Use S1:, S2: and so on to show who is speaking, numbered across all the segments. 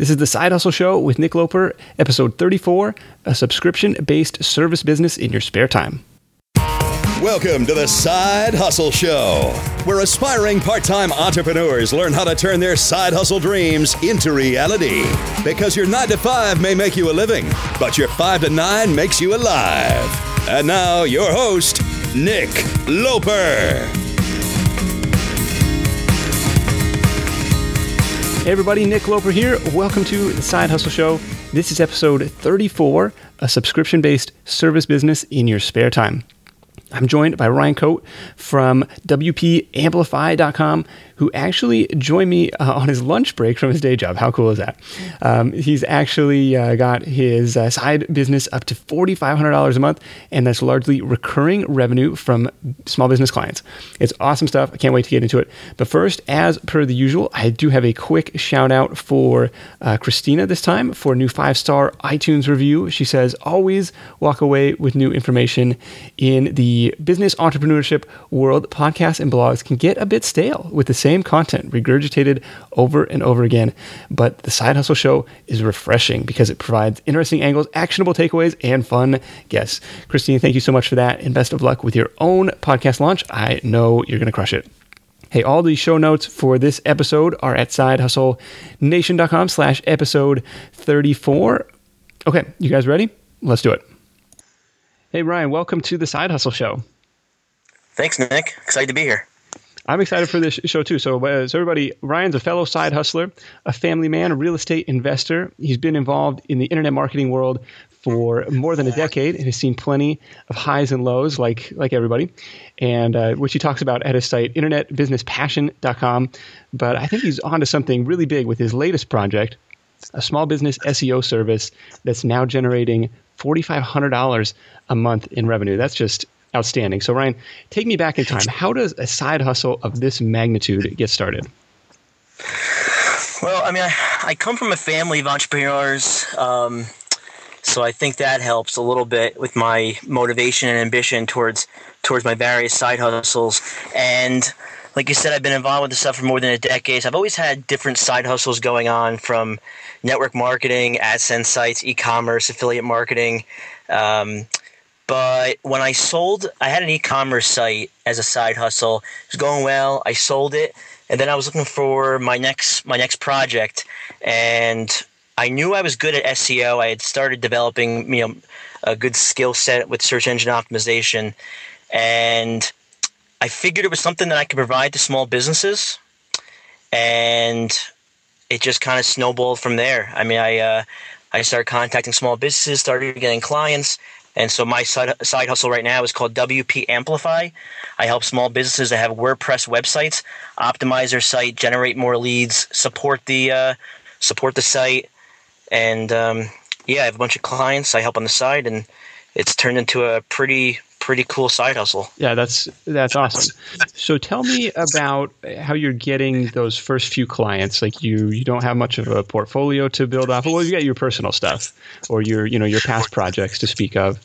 S1: This is the Side Hustle Show with Nick Loper, episode 34 a subscription based service business in your spare time.
S2: Welcome to the Side Hustle Show, where aspiring part time entrepreneurs learn how to turn their side hustle dreams into reality. Because your 9 to 5 may make you a living, but your 5 to 9 makes you alive. And now, your host, Nick Loper.
S1: Hey everybody, Nick Loper here. Welcome to the Side Hustle Show. This is episode 34, a subscription based service business in your spare time. I'm joined by Ryan Cote from WPAmplify.com, who actually joined me uh, on his lunch break from his day job. How cool is that? Um, he's actually uh, got his uh, side business up to $4,500 a month, and that's largely recurring revenue from small business clients. It's awesome stuff. I can't wait to get into it. But first, as per the usual, I do have a quick shout out for uh, Christina this time for a new five star iTunes review. She says, always walk away with new information in the business entrepreneurship world. Podcasts and blogs can get a bit stale with the same same content regurgitated over and over again. But the Side Hustle Show is refreshing because it provides interesting angles, actionable takeaways, and fun guests. Christine, thank you so much for that, and best of luck with your own podcast launch. I know you're going to crush it. Hey, all the show notes for this episode are at sidehustlenation.com slash episode 34. Okay, you guys ready? Let's do it. Hey, Ryan, welcome to the Side Hustle Show.
S3: Thanks, Nick. Excited to be here.
S1: I'm excited for this show too. So, uh, so everybody, Ryan's a fellow side hustler, a family man, a real estate investor. He's been involved in the internet marketing world for more than a decade and has seen plenty of highs and lows, like like everybody, and uh, which he talks about at his site internetbusinesspassion.com. But I think he's onto something really big with his latest project, a small business SEO service that's now generating forty five hundred dollars a month in revenue. That's just Outstanding. So, Ryan, take me back in time. How does a side hustle of this magnitude get started?
S3: Well, I mean, I, I come from a family of entrepreneurs. Um, so I think that helps a little bit with my motivation and ambition towards towards my various side hustles. And like you said, I've been involved with this stuff for more than a decade. So I've always had different side hustles going on from network marketing, AdSense sites, e-commerce, affiliate marketing. Um, but when I sold, I had an e-commerce site as a side hustle. It was going well. I sold it, and then I was looking for my next my next project, and I knew I was good at SEO. I had started developing, you know, a good skill set with search engine optimization, and I figured it was something that I could provide to small businesses, and it just kind of snowballed from there. I mean, I uh, I started contacting small businesses, started getting clients, and so my side, hustle right now is called WP Amplify. I help small businesses that have WordPress websites optimize their site, generate more leads, support the uh, support the site, and um, yeah, I have a bunch of clients. I help on the side, and it's turned into a pretty pretty cool side hustle.
S1: Yeah, that's that's awesome. So tell me about how you're getting those first few clients. Like you you don't have much of a portfolio to build off. Well, you got your personal stuff or your you know your past projects to speak of.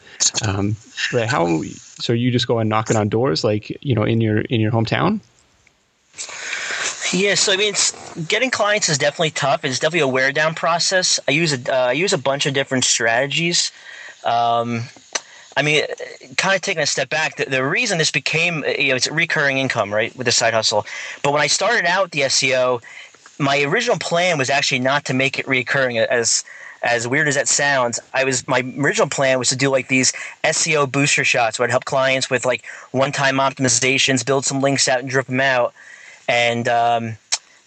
S1: Um, but how? So you just go and knocking on doors, like you know in your in your hometown.
S3: Yeah, so I mean, getting clients is definitely tough. It's definitely a wear down process. I use a uh, I use a bunch of different strategies. Um, I mean, kind of taking a step back, the, the, reason this became, you know, it's recurring income, right, with the side hustle. But when I started out the SEO, my original plan was actually not to make it recurring. As as weird as that sounds, I was my original plan was to do like these SEO booster shots where I'd help clients with like one time optimizations, build some links out and drip them out, and um,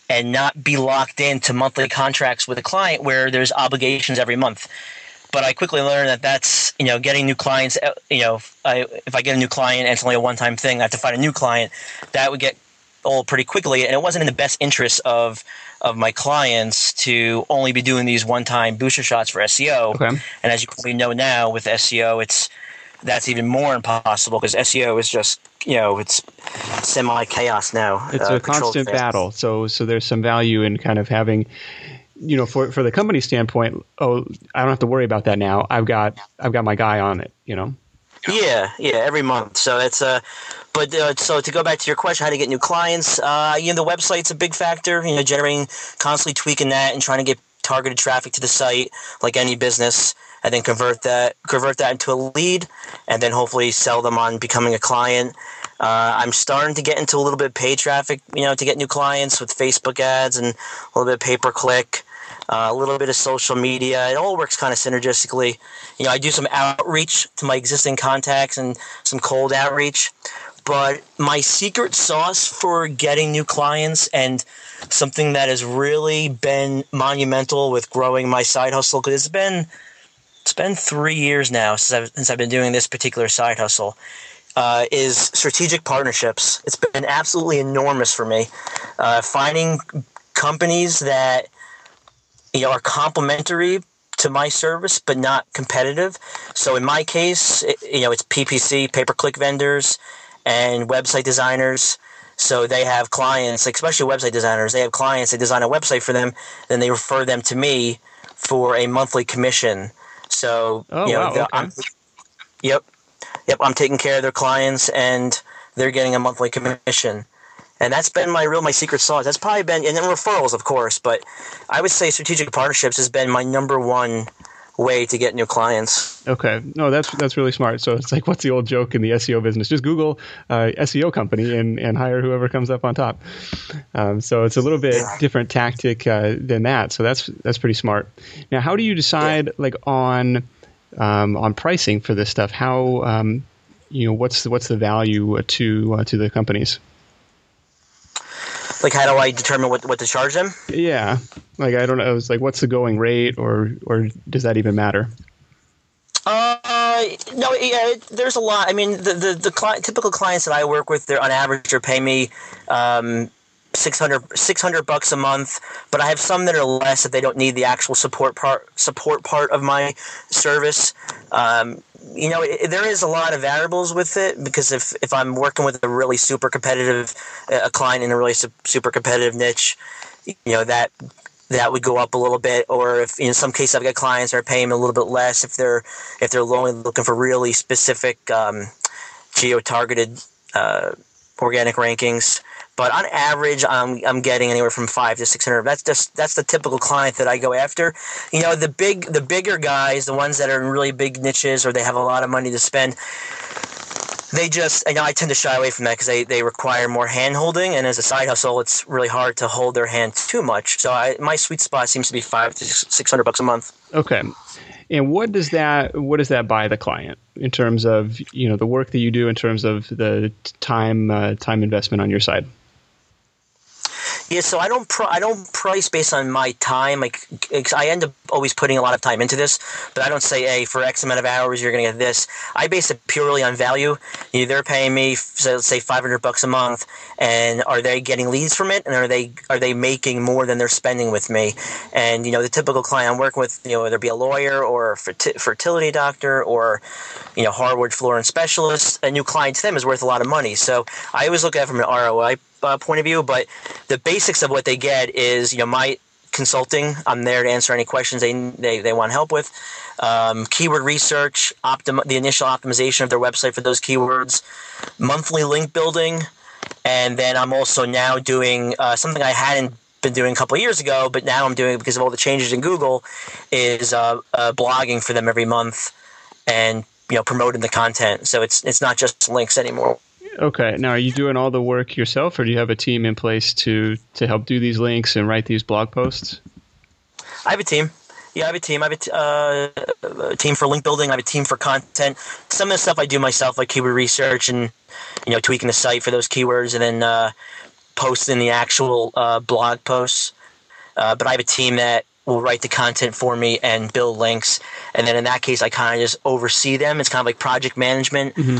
S3: and not be locked into monthly contracts with a client where there's obligations every month but I quickly learned that that's you know getting new clients. Uh, you know, if I, if I get a new client and it's only a one time thing, I have to find a new client. That would get old pretty quickly, and it wasn't in the best interest of of my clients to only be doing these one time booster shots for SEO. Okay. And as you probably know now with SEO, it's that's even more impossible because SEO is just you know it's semi chaos now.
S1: It's uh, a constant battle. So so there's some value in kind of having you know, for for the company standpoint, oh, I don't have to worry about that now. I've got I've got my guy on it. You know.
S3: Yeah, yeah, every month. So it's uh but uh, so to go back to your question, how to get new clients, uh, you know, the website's a big factor. You know, generating, constantly tweaking that, and trying to get targeted traffic to the site, like any business, and then convert that convert that into a lead, and then hopefully sell them on becoming a client. Uh, I'm starting to get into a little bit of paid traffic, you know, to get new clients with Facebook ads and a little bit of pay per click, uh, a little bit of social media. It all works kind of synergistically. You know, I do some outreach to my existing contacts and some cold outreach. But my secret sauce for getting new clients and something that has really been monumental with growing my side hustle because it's been it's been three years now since I've, since I've been doing this particular side hustle uh, is strategic partnerships. It's been absolutely enormous for me. Uh, finding companies that you know are complementary to my service but not competitive. So in my case, it, you know, it's PPC, pay per click vendors, and website designers. So they have clients, especially website designers. They have clients. They design a website for them, then they refer them to me for a monthly commission. So
S1: oh,
S3: you know,
S1: wow,
S3: the,
S1: okay.
S3: yep yep, I'm taking care of their clients and they're getting a monthly commission. And that's been my real my secret sauce. That's probably been and then referrals, of course, but I would say strategic partnerships has been my number one way to get new clients.
S1: Okay, no, that's that's really smart. So it's like, what's the old joke in the SEO business? Just Google uh, SEO company and, and hire whoever comes up on top. Um, so it's a little bit different tactic uh, than that. So that's that's pretty smart. Now, how do you decide like on um, on pricing for this stuff? How um, you know what's the, what's the value to uh, to the companies?
S3: Like, how do I determine what what to charge them?
S1: Yeah, like I don't know. It's like what's the going rate, or or does that even matter?
S3: Uh, no, yeah, there's a lot. I mean, the the, the client, typical clients that I work with, they're on average, they're paying me um, 600, 600 bucks a month but i have some that are less if they don't need the actual support part support part of my service um, you know it, there is a lot of variables with it because if, if i'm working with a really super competitive a client in a really su- super competitive niche you know that that would go up a little bit. Or if in some cases i've got clients that are paying a little bit less if they're if they're only looking for really specific um, geo targeted uh, organic rankings but on average, I'm, I'm getting anywhere from five to six hundred. That's just that's the typical client that I go after. You know, the big the bigger guys, the ones that are in really big niches or they have a lot of money to spend. They just, I know I tend to shy away from that because they, they require more hand holding, and as a side hustle, it's really hard to hold their hand too much. So I, my sweet spot seems to be five to six hundred bucks a month.
S1: Okay, and what does that what does that buy the client in terms of you know the work that you do in terms of the time uh, time investment on your side?
S3: Yeah, so I don't pr- I don't price based on my time. Like I end up always putting a lot of time into this, but I don't say, hey, for X amount of hours you're going to get this. I base it purely on value. You know, they're paying me, so let's say 500 bucks a month, and are they getting leads from it, and are they are they making more than they're spending with me? And you know, the typical client I'm working with, you know, whether be a lawyer or a fertility doctor or you know, hardwood flooring specialist, a new client to them is worth a lot of money. So I always look at it from an ROI uh, point of view, but the basics of what they get is, you know, my consulting. I'm there to answer any questions they they, they want help with. Um, keyword research, optim- the initial optimization of their website for those keywords, monthly link building, and then I'm also now doing uh, something I hadn't been doing a couple years ago, but now I'm doing because of all the changes in Google, is uh, uh, blogging for them every month and you know promoting the content. So it's it's not just links anymore.
S1: Okay. Now, are you doing all the work yourself, or do you have a team in place to to help do these links and write these blog posts?
S3: I have a team. Yeah, I have a team. I have a, t- uh, a team for link building. I have a team for content. Some of the stuff I do myself, like keyword research and you know tweaking the site for those keywords, and then uh, posting the actual uh, blog posts. Uh, but I have a team that will write the content for me and build links. And then in that case, I kind of just oversee them. It's kind of like project management. Mm-hmm.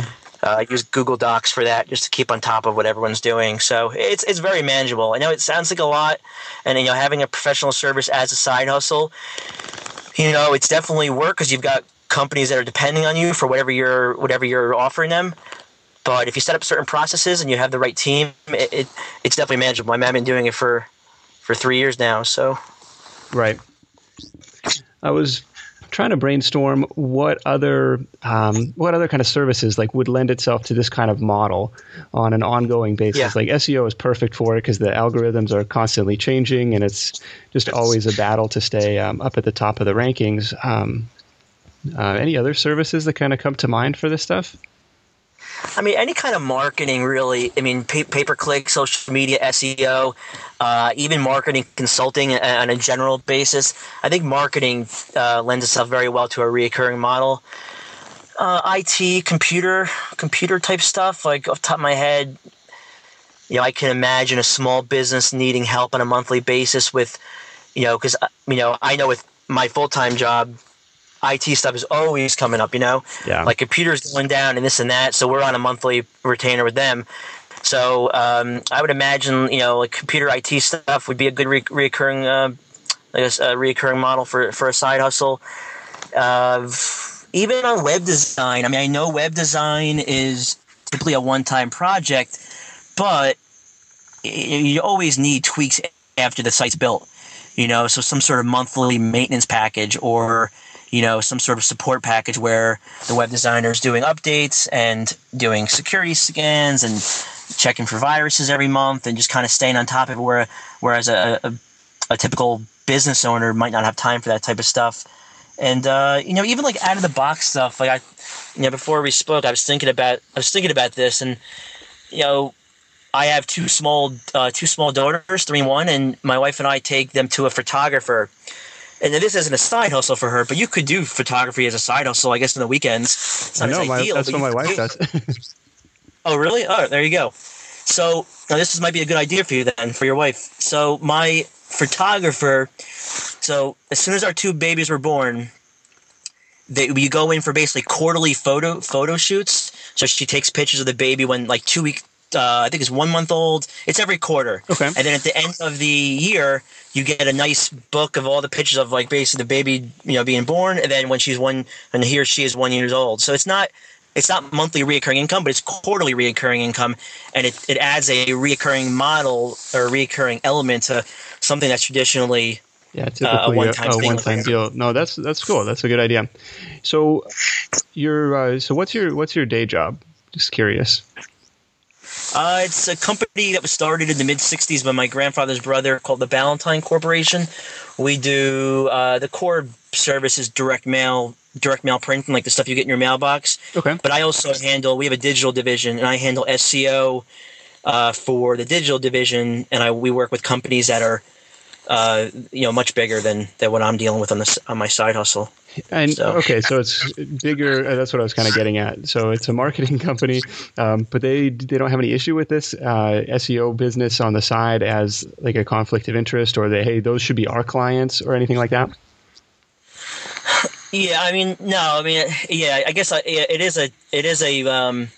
S3: Uh, I use Google Docs for that just to keep on top of what everyone's doing. So it's it's very manageable. I know it sounds like a lot, and you know having a professional service as a side hustle, you know it's definitely work because you've got companies that are depending on you for whatever you're whatever you're offering them. But if you set up certain processes and you have the right team, it, it it's definitely manageable. I've been doing it for for three years now, so
S1: right. I was trying to brainstorm what other um, what other kind of services like would lend itself to this kind of model on an ongoing basis.
S3: Yeah.
S1: Like SEO is perfect for it because the algorithms are constantly changing, and it's just always a battle to stay um, up at the top of the rankings. Um, uh, any other services that kind of come to mind for this stuff?
S3: I mean, any kind of marketing, really. I mean, pay, pay per click, social media, SEO, uh, even marketing consulting on a general basis. I think marketing uh, lends itself very well to a reoccurring model. Uh, IT, computer, computer type stuff. Like off top of my head, you know, I can imagine a small business needing help on a monthly basis with, you know, because you know, I know with my full time job, IT stuff is always coming up, you know?
S1: Yeah.
S3: Like computers going down and this and that. So we're on a monthly retainer with them. So um, I would imagine, you know, like computer IT stuff would be a good re- reoccurring, uh, I guess, a reoccurring model for, for a side hustle. Uh, even on web design, I mean, I know web design is typically a one time project, but you always need tweaks after the site's built. You know, so some sort of monthly maintenance package or you know, some sort of support package where the web designer is doing updates and doing security scans and checking for viruses every month and just kind of staying on top of it. Where, whereas a, a, a typical business owner might not have time for that type of stuff. And uh, you know, even like out of the box stuff. Like I, you know, before we spoke, I was thinking about I was thinking about this, and you know, I have two small uh, two small daughters, three and one, and my wife and I take them to a photographer and then this isn't a side hustle for her, but you could do photography as a side hustle, I guess, in the weekends. It's
S1: I know, my,
S3: ideal,
S1: that's what my wife
S3: do.
S1: does.
S3: oh, really? Oh, there you go. So now this is, might be a good idea for you then, for your wife. So my photographer, so as soon as our two babies were born, they, we go in for basically quarterly photo photo shoots. So she takes pictures of the baby when like two week, uh, I think it's one month old. It's every quarter.
S1: Okay.
S3: And then at the end of the year, you get a nice book of all the pictures of like basically the baby, you know, being born, and then when she's one, and he or she is one years old. So it's not it's not monthly reoccurring income, but it's quarterly reoccurring income, and it, it adds a reoccurring model or a reoccurring element to something that's traditionally
S1: Yeah,
S3: uh,
S1: typically a
S3: one-time
S1: a,
S3: thing.
S1: one-time deal. No, that's that's cool. That's a good idea. So, your uh, so what's your what's your day job? Just curious.
S3: Uh, it's a company that was started in the mid 60s by my grandfather's brother called the Ballantine Corporation. We do uh, the core service is direct mail, direct mail printing, like the stuff you get in your mailbox.
S1: Okay.
S3: But I also handle, we have a digital division, and I handle SEO uh, for the digital division, and I we work with companies that are. Uh, you know, much bigger than, than what I'm dealing with on this on my side hustle.
S1: And
S3: So-
S1: okay, so it's bigger. Uh, that's what I was kind of getting at. So it's a marketing company, um, but they they don't have any issue with this uh, SEO business on the side as like a conflict of interest, or they hey those should be our clients or anything like that.
S3: Yeah, I mean, no, I mean, yeah, I guess I, it is a, it is a, um,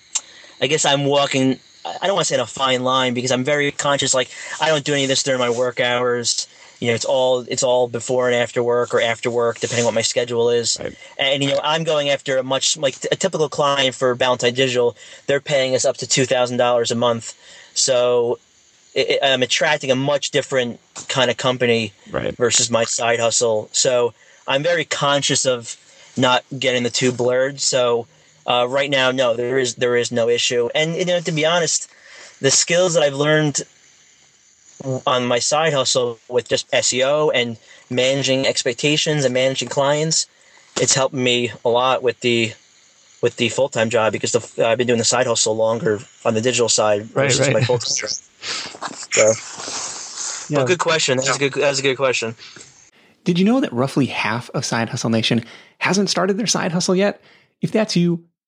S3: I guess I'm walking. I don't want to say in a fine line because I'm very conscious. Like, I don't do any of this during my work hours. You know, it's all it's all before and after work or after work, depending what my schedule is.
S1: Right.
S3: And you know, I'm going after a much like a typical client for Ballantine Digital. They're paying us up to two thousand dollars a month, so it, it- I'm attracting a much different kind of company
S1: Right.
S3: versus my side hustle. So I'm very conscious of not getting the two blurred. So uh, right now, no, there is there is no issue. And you know, to be honest, the skills that I've learned on my side hustle with just SEO and managing expectations and managing clients, it's helped me a lot with the with the full time job because the, I've been doing the side hustle longer on the digital side
S1: Right,
S3: versus
S1: right.
S3: my full time job. So,
S1: Yeah.
S3: good question. That's a good. That's a good question.
S1: Did you know that roughly half of Side Hustle Nation hasn't started their side hustle yet? If that's you,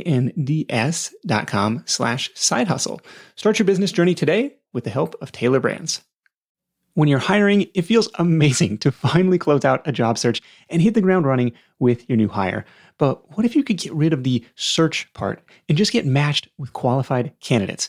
S4: dot com slash side hustle. Start your business journey today with the help of Tailor Brands. When you're hiring, it feels amazing to finally close out a job search and hit the ground running with your new hire. But what if you could get rid of the search part and just get matched with qualified candidates?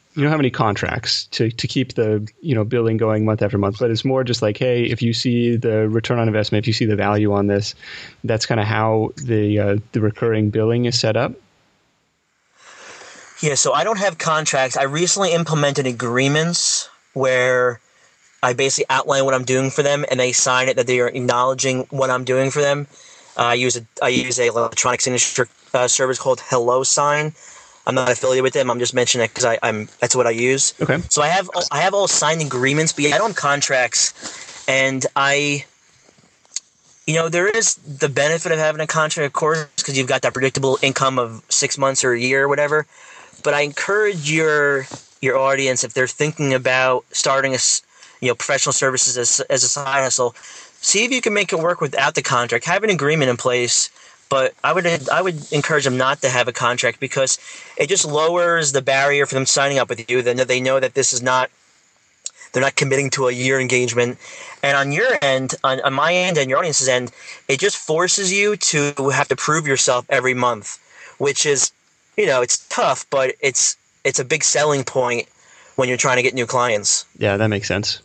S4: you don't have any contracts to, to keep the you know billing going month after month, but it's more just like, hey, if you see the return on investment, if you see the value on this, that's kind of how the uh, the recurring billing is set up.
S3: Yeah, so I don't have contracts. I recently implemented agreements where I basically outline what I'm doing for them, and they sign it that they are acknowledging what I'm doing for them. Uh, I use a I use a electronic signature uh, service called HelloSign I'm not affiliated with them. I'm just mentioning it because I'm that's what I use.
S4: Okay.
S3: So I have I have all signed agreements, but I don't have contracts, and I, you know, there is the benefit of having a contract, of course, because you've got that predictable income of six months or a year or whatever. But I encourage your your audience if they're thinking about starting a you know professional services as as a side hustle, see if you can make it work without the contract. Have an agreement in place but I would I would encourage them not to have a contract because it just lowers the barrier for them signing up with you. Then they know that this is not they're not committing to a year engagement. And on your end, on, on my end and your audience's end, it just forces you to have to prove yourself every month, which is, you know, it's tough, but it's it's a big selling point when you're trying to get new clients.
S4: Yeah, that makes sense.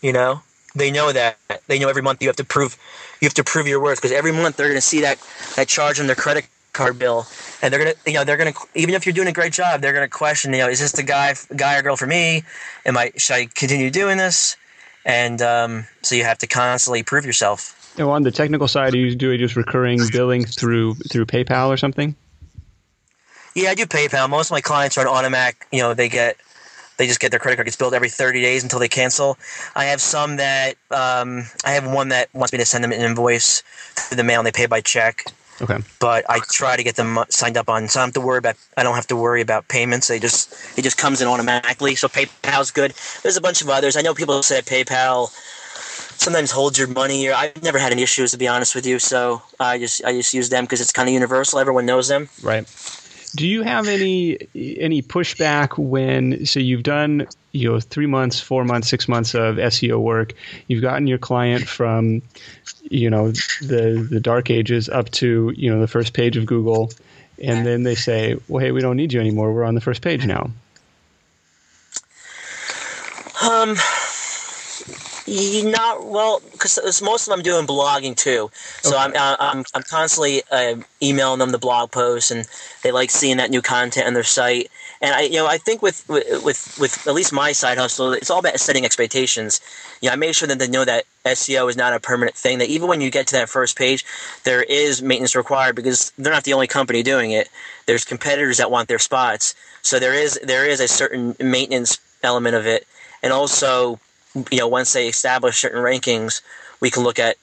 S3: You know, they know that they know every month you have to prove you have to prove your worth because every month they're going to see that that charge on their credit card bill, and they're going to you know they're going to even if you're doing a great job, they're going to question you know is this the guy guy or girl for me? Am I should I continue doing this? And um, so you have to constantly prove yourself.
S4: On the technical side, you do just recurring billing through through PayPal or something?
S3: Yeah, I do PayPal. Most of my clients are on automatic. You know, they get they just get their credit card gets billed every 30 days until they cancel. I have some that um, I have one that wants me to send them an invoice through the mail and they pay by check.
S4: Okay.
S3: But I try to get them signed up on, so I don't have to worry about. I don't have to worry about payments. They just it just comes in automatically. So PayPal's good. There's a bunch of others. I know people say PayPal sometimes holds your money. I've never had any issues to be honest with you. So I just I just use them because it's kind of universal. Everyone knows them.
S4: Right. Do you have any any pushback when so you've done you know three months, four months, six months of SEO work? You've gotten your client from you know the the dark ages up to you know the first page of Google, and then they say, "Well, hey, we don't need you anymore. We're on the first page now."
S3: Um, not well, because most of them doing blogging too. So okay. I'm, uh, I'm I'm constantly uh, emailing them the blog posts, and they like seeing that new content on their site. And I, you know, I think with with with at least my side hustle, it's all about setting expectations. You know, I made sure that they know that SEO is not a permanent thing. That even when you get to that first page, there is maintenance required because they're not the only company doing it. There's competitors that want their spots, so there is there is a certain maintenance element of it, and also you know, once they establish certain rankings, we can look at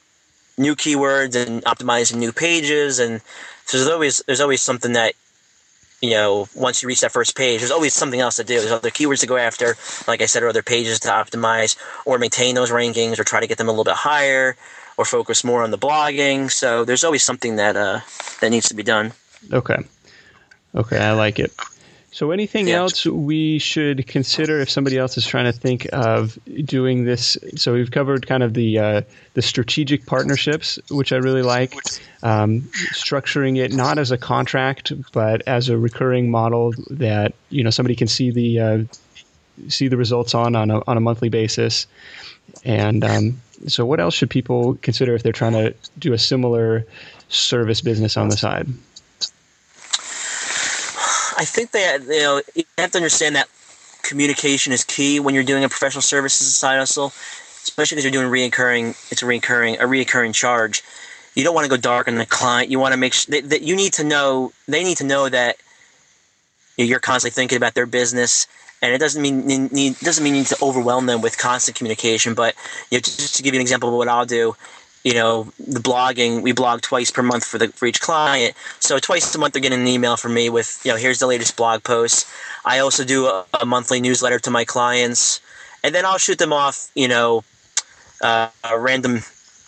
S3: new keywords and optimizing new pages, and so there's always there's always something that you know once you reach that first page, there's always something else to do. There's other keywords to go after, like I said, or other pages to optimize or maintain those rankings or try to get them a little bit higher or focus more on the blogging. So there's always something that uh, that needs to be done.
S1: Okay. Okay, I like it. So, anything yeah. else we should consider if somebody else is trying to think of doing this? So, we've covered kind of the uh, the strategic partnerships, which I really like. Um, structuring it not as a contract, but as a recurring model that you know somebody can see the uh, see the results on on a, on a monthly basis. And um, so, what else should people consider if they're trying to do a similar service business on the side?
S3: I think that you know you have to understand that communication is key when you're doing a professional services side hustle, especially because you're doing reoccurring. It's a recurring a reoccurring charge. You don't want to go dark on the client. You want to make sure that, that you need to know. They need to know that you're constantly thinking about their business and it doesn't mean need, doesn't mean you need to overwhelm them with constant communication. But you know, just to give you an example of what I'll do, you know, the blogging, we blog twice per month for the for each client. So twice a month they're getting an email from me with, you know, here's the latest blog post. I also do a, a monthly newsletter to my clients, and then I'll shoot them off, you know, uh, random,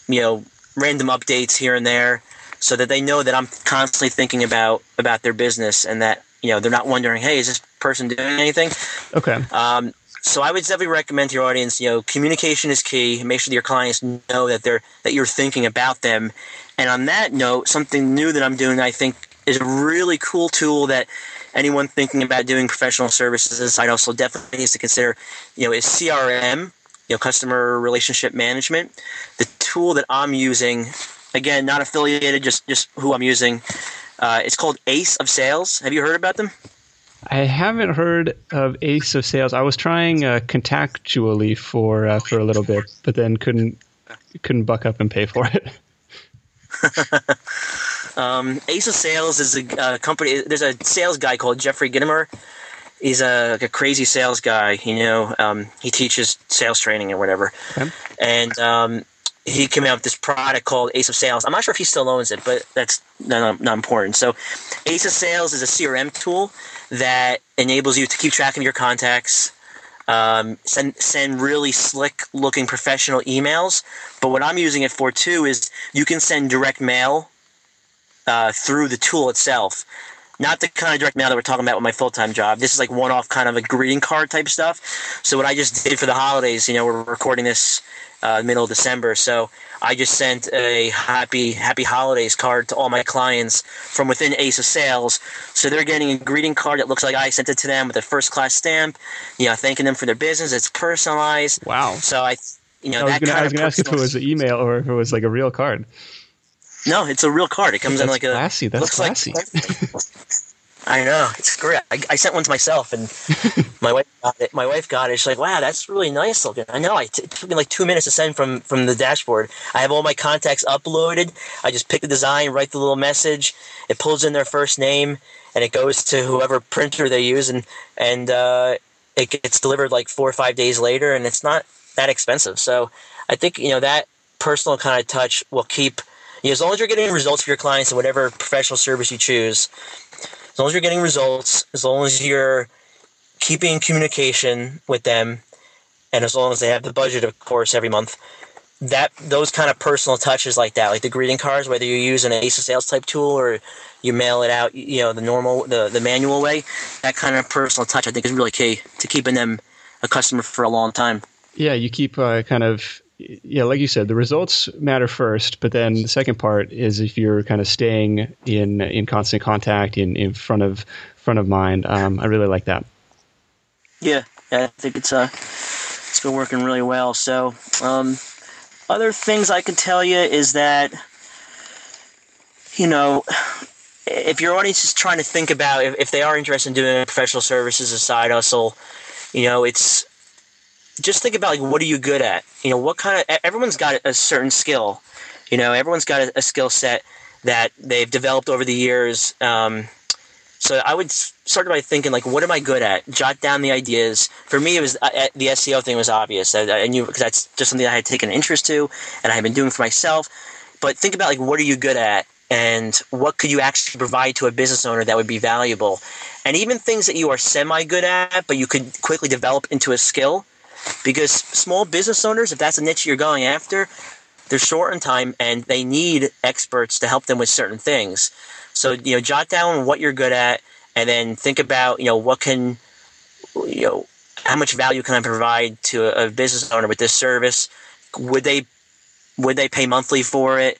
S3: you know, random updates here and there, so that they know that I'm constantly thinking about about their business and that you know they're not wondering, hey, is this person doing anything?
S1: Okay.
S3: Um, so I would definitely recommend to your audience, you know, communication is key. Make sure your clients know that they're that you're thinking about them. And on that note, something new that I'm doing, I think, is a really cool tool that anyone thinking about doing professional services side also definitely needs to consider. You know, is CRM, you know, customer relationship management. The tool that I'm using, again, not affiliated, just just who I'm using. Uh, it's called Ace of Sales. Have you heard about them?
S1: I haven't heard of Ace of Sales. I was trying uh, Contactually for uh, for a little bit, but then couldn't couldn't buck up and pay for it.
S3: um, Ace of Sales is a uh, company. There's a sales guy called Jeffrey Gitomer. He's a, like a crazy sales guy. You know, um, he teaches sales training or whatever. Okay. And um, he came out with this product called Ace of Sales. I'm not sure if he still owns it, but that's not, not important. So, Ace of Sales is a CRM tool that enables you to keep track of your contacts, um, send send really slick looking professional emails. But what I'm using it for too is you can send direct mail uh, through the tool itself. Not the kind of direct mail that we're talking about with my full time job. This is like one off kind of a greeting card type stuff. So what I just did for the holidays, you know, we're recording this uh, middle of December. So I just sent a happy happy holidays card to all my clients from within Ace of Sales. So they're getting a greeting card that looks like I sent it to them with a first class stamp. You know, thanking them for their business. It's personalized.
S1: Wow.
S3: So I, you know,
S1: I was going to ask if it was an email or if it was like a real card.
S3: No, it's a real card. It comes
S1: That's
S3: in like a
S1: classy. That's classy.
S3: Like, I know it's great. I, I, sent one to myself, and my wife got it. My wife got it. She's like, "Wow, that's really nice looking." I know. I t- it took me like two minutes to send from from the dashboard. I have all my contacts uploaded. I just pick the design, write the little message. It pulls in their first name, and it goes to whoever printer they use, and and uh, it gets delivered like four or five days later, and it's not that expensive. So I think you know that personal kind of touch will keep. Know, as long as you're getting results for your clients in whatever professional service you choose, as long as you're getting results, as long as you're keeping communication with them, and as long as they have the budget, of course, every month, that those kind of personal touches like that, like the greeting cards, whether you use an Ace of Sales type tool or you mail it out, you know, the normal, the, the manual way, that kind of personal touch, I think, is really key to keeping them a customer for a long time.
S1: Yeah, you keep uh, kind of yeah, like you said, the results matter first, but then the second part is if you're kind of staying in in constant contact in, in front of front of mind. Um, I really like that.
S3: Yeah, I think it's uh it's been working really well. So, um, other things I can tell you is that you know if your audience is trying to think about if, if they are interested in doing professional services as a side hustle, you know, it's just think about like what are you good at? You know, what kind of everyone's got a certain skill. You know, everyone's got a, a skill set that they've developed over the years. Um, so I would start by thinking like, what am I good at? Jot down the ideas. For me, it was uh, uh the SEO thing was obvious. I, I knew because that's just something I had taken an interest to, and I had been doing for myself. but think about like what are you good at and what could you actually provide to a business owner that would be valuable and even things that you are semi good at but you could quickly develop into a skill because small business owners if that's a niche you're going after they're short on time and they need experts to help them with certain things. So you know jot down what you're good at and then think about you know what can you know how much value can i provide to a, business owner with this service? Would they would they pay monthly for it?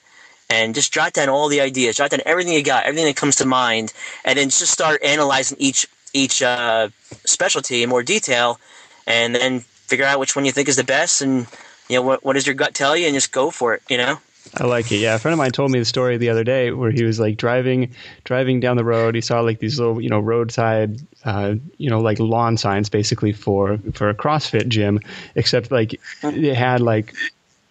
S3: And just jot down all the ideas jot down everything you got everything that comes to mind and then just start analyzing each each uh, specialty in more detail and then figure out which one you think is the best and you know what, what does your gut tell you and just go for it you know
S1: I like it. Yeah, a friend of mine told me the story the other day where he was like driving, driving down the road. He saw like these little, you know, roadside, uh, you know, like lawn signs basically for for a CrossFit gym, except like it had like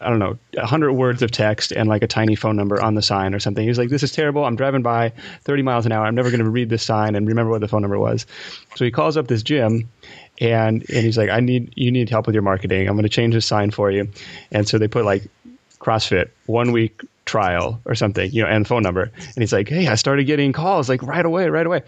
S1: I don't know, a hundred words of text and like a tiny phone number on the sign or something. He was like, "This is terrible. I'm driving by 30 miles an hour. I'm never going to read this sign and remember what the phone number was." So he calls up this gym, and and he's like, "I need you need help with your marketing. I'm going to change the sign for you." And so they put like CrossFit one week trial or something, you know, and phone number. And he's like, "Hey, I started getting calls like right away, right away."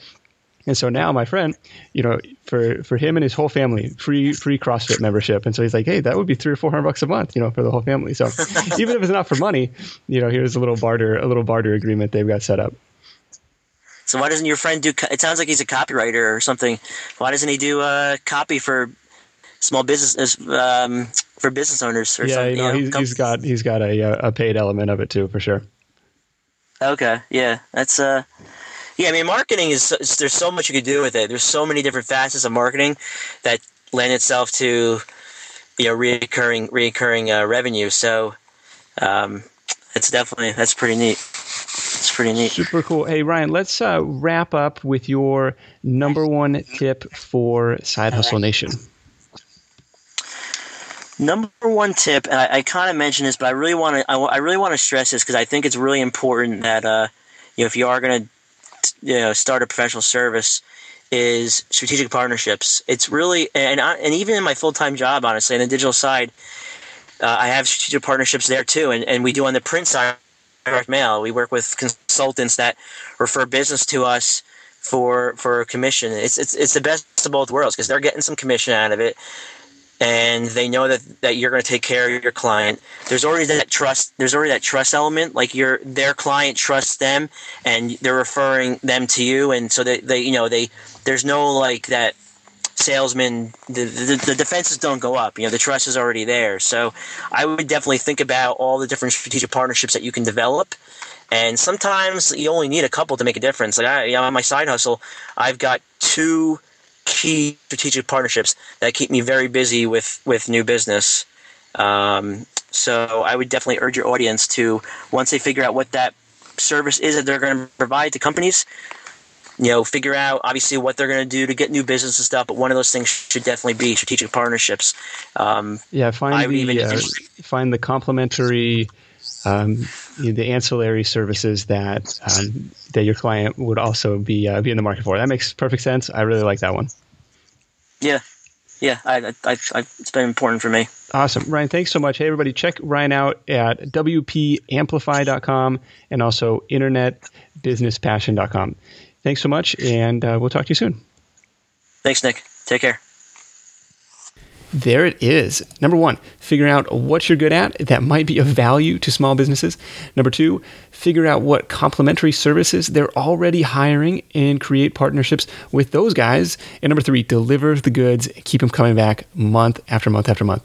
S1: And so now my friend, you know, for for him and his whole family, free free CrossFit membership. And so he's like, hey, that would be three or four hundred bucks a month, you know, for the whole family. So even if it's not for money, you know, here's a little barter a little barter agreement they've got set up.
S3: So why doesn't your friend do? It sounds like he's a copywriter or something. Why doesn't he do a uh, copy for small business um, for business owners or
S1: yeah,
S3: something?
S1: you know, he's, he's got he's got a a paid element of it too for sure.
S3: Okay, yeah, that's uh yeah, I mean, marketing is there's so much you could do with it. There's so many different facets of marketing that lend itself to you know reoccurring reoccurring uh, revenue. So um, it's definitely that's pretty neat. Pretty neat.
S1: Super cool. Hey Ryan, let's uh, wrap up with your number one tip for Side Hustle Nation.
S3: Number one tip, and I, I kind of mentioned this, but I really want to I, I, really want to stress this because I think it's really important that uh, you know if you are going to you know start a professional service is strategic partnerships. It's really and I, and even in my full time job, honestly, on the digital side, uh, I have strategic partnerships there too, and and we do on the print side. Direct mail. We work with consultants that refer business to us for for commission. It's it's it's the best of both worlds because they're getting some commission out of it, and they know that, that you're going to take care of your client. There's already that trust. There's already that trust element. Like your their client trusts them, and they're referring them to you, and so they, they you know they there's no like that salesman. The, the, the defenses don't go up. You know the trust is already there. So I would definitely think about all the different strategic partnerships that you can develop. And sometimes you only need a couple to make a difference. Like I, you know, on my side hustle, I've got two key strategic partnerships that keep me very busy with with new business. Um, so I would definitely urge your audience to once they figure out what that service is that they're going to provide to companies, you know, figure out obviously what they're going to do to get new business and stuff. But one of those things should definitely be strategic partnerships. Um,
S1: yeah, find the uh, find the complementary. Um, the ancillary services that um, that your client would also be uh, be in the market for. That makes perfect sense. I really like that one.
S3: Yeah, yeah, I, I, I, it's been important for me.
S1: Awesome, Ryan. Thanks so much. Hey, everybody, check Ryan out at wpamplify.com and also internetbusinesspassion.com. Thanks so much, and uh, we'll talk to you soon.
S3: Thanks, Nick. Take care.
S1: There it is. Number one, figure out what you're good at that might be of value to small businesses. Number two, figure out what complementary services they're already hiring and create partnerships with those guys. And number three, deliver the goods, keep them coming back month after month after month.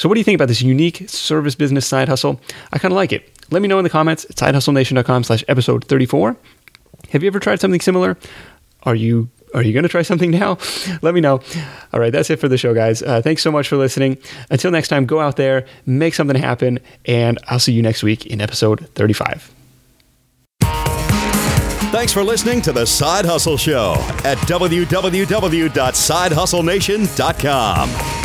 S1: So, what do you think about this unique service business side hustle? I kind of like it. Let me know in the comments at sidehustlenation.com slash episode 34. Have you ever tried something similar? Are you are you going to try something now? Let me know. All right, that's it for the show, guys. Uh, thanks so much for listening. Until next time, go out there, make something happen, and I'll see you next week in episode 35.
S2: Thanks for listening to the Side Hustle Show at www.sidehustlenation.com.